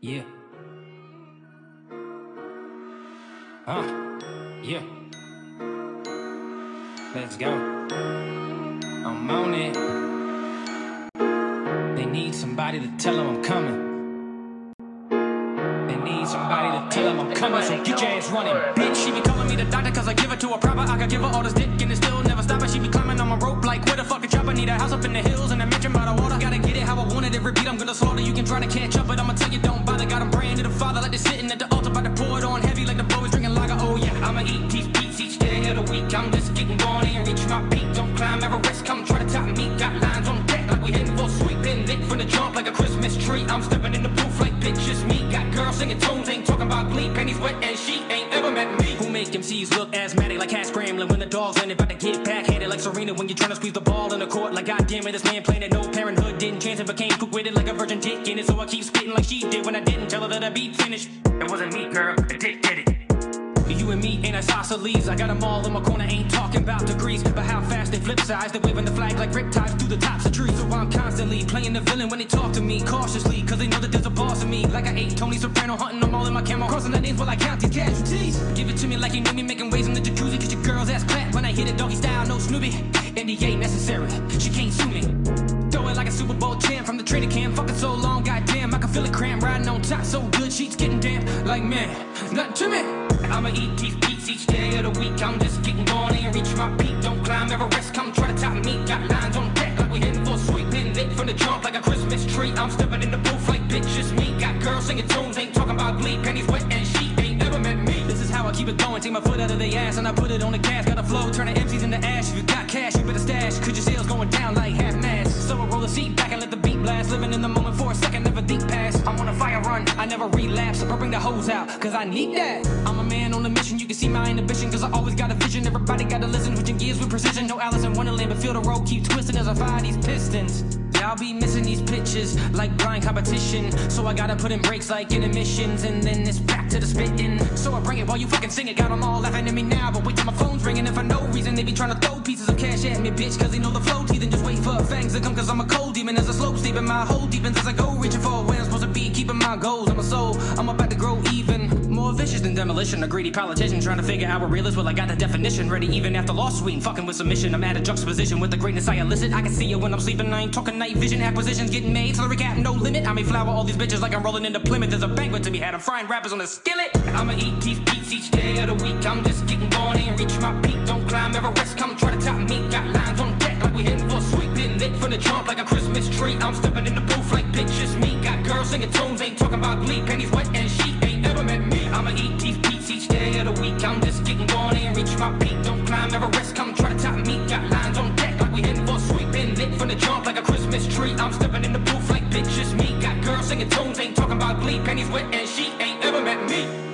Yeah. Uh, yeah. Let's go. I'm on it. They need somebody to tell them I'm coming. They need somebody to tell them I'm coming, so get your ass running. Bitch, she be calling me the doctor cause I give her to her proper. I could give her all this dick and it still never stop her. She be climbing on my rope like where the fuck a chopper. Need a house up in the hills Gonna slaughter. You can try to catch up, but I'ma tell you don't bother. Got 'em praying to the father like they're sitting at the altar. About to pour it on heavy like the boys drinking lager. Oh yeah, I'ma eat these beats each day of the week. I'm just getting born and reach my peak. Don't climb Everest, come try to top me. Got lines on deck like we heading for a sweep. Been lit from the jump like a Christmas tree. I'm stepping in the booth like bitches me. Got girls singing tunes, ain't talking about glee. Pennies wet and she ain't ever met me. Who make MCs look asthmatic like cat scrambling when the dog's landing? About to get backhanded like Serena when you're trying to squeeze the ball in the court. Like goddamn it, this man playing at no parenthood. Didn't chance it, became cook with it like a virgin dick in it. So I keep spitting like she did when I didn't tell her that I beat finished. It wasn't me, girl. The dick did it. You and me ain't isosceles. I got them all in my corner, ain't talking about degrees. But how fast they flip sides, they waving the flag like riptides through the tops of trees. So I'm constantly playing the villain when they talk to me cautiously. Cause they know that there's a boss in me. Like I ate Tony Soprano, hunting them all in my camo. Crossing the names while I count these casualties. Give it to me like you knew me, making waves in the jacuzzi. Cause your girl's ass clap when I hit it doggy style, no Snoopy. NDA necessary, she can't sue me. A Super Bowl champ from the trader cam. Fucking so long, goddamn, I can feel it cramp. Riding on top, so good, sheets getting damp. Like man, nothing to me. I'ma eat these beats each day of the week. I'm just getting born and reach my peak. Don't climb Everest, come try to top me. Got lines on deck like we heading for a sweep. Lit from the jump like a Christmas tree. I'm stepping in the booth like bitch, just me. Got girls singing tunes, ain't talking about glee. Pennies wet and she ain't never met me. This is how I keep it going. Take my foot out of the ass and I put it on the gas. Got a flow, turning MCs into ash. If you got cash, you better stash. Cause your sales going down like half mast. So I roll the seat back and let the beat blast. Living in the moment for a second, never deep pass. I'm on a fire run, I never relapse. I bring the hose out, cause I need that. I'm a man on a mission, you can see my inhibition, cause I always got a vision. Everybody gotta listen, switching gears with precision. No Alice in Wonderland, but feel the road keep twisting as I fire these pistons. I'll be missing these pitches like blind competition. So I gotta put in breaks like intermissions, and then it's back to the spitting. So I bring it while you fucking sing it. Got them all laughing at me now, but wait till my phone's ringing. And for no reason, they be trying to throw pieces of cash at me, bitch, cause they know the flow teething. Just wait for fangs to come, cause I'm a cold demon. As a slope steeping, my whole deepens as I go, reaching for where I'm supposed to be, keeping my goals. I'm a soul, I'm about to grow even. Vicious than demolition, a greedy politician trying to figure out what real is. Well, I got the definition ready, even after lost suite. Fucking with submission, I'm at a juxtaposition with the greatness I elicit. I can see it when I'm sleeping, I ain't talking night vision. Acquisitions getting made, salary cap, no limit. I may flower all these bitches like I'm rolling into Plymouth. There's a banquet to be had, I'm frying rappers on the skillet. I'ma eat these beats each day of the week. I'm just getting born and reach my peak. Don't climb Everest, come try to top me. Got lines on deck like we heading for a. Been lit from the jump like a Christmas tree. I'm stepping in the booth like bitches me. Got girls singing tunes, ain't talking about glee. Pennies wet tree. I'm stepping in the booth like bitches me. Got girls singing tunes, ain't talking about glee. Pennies wet and she ain't ever met me.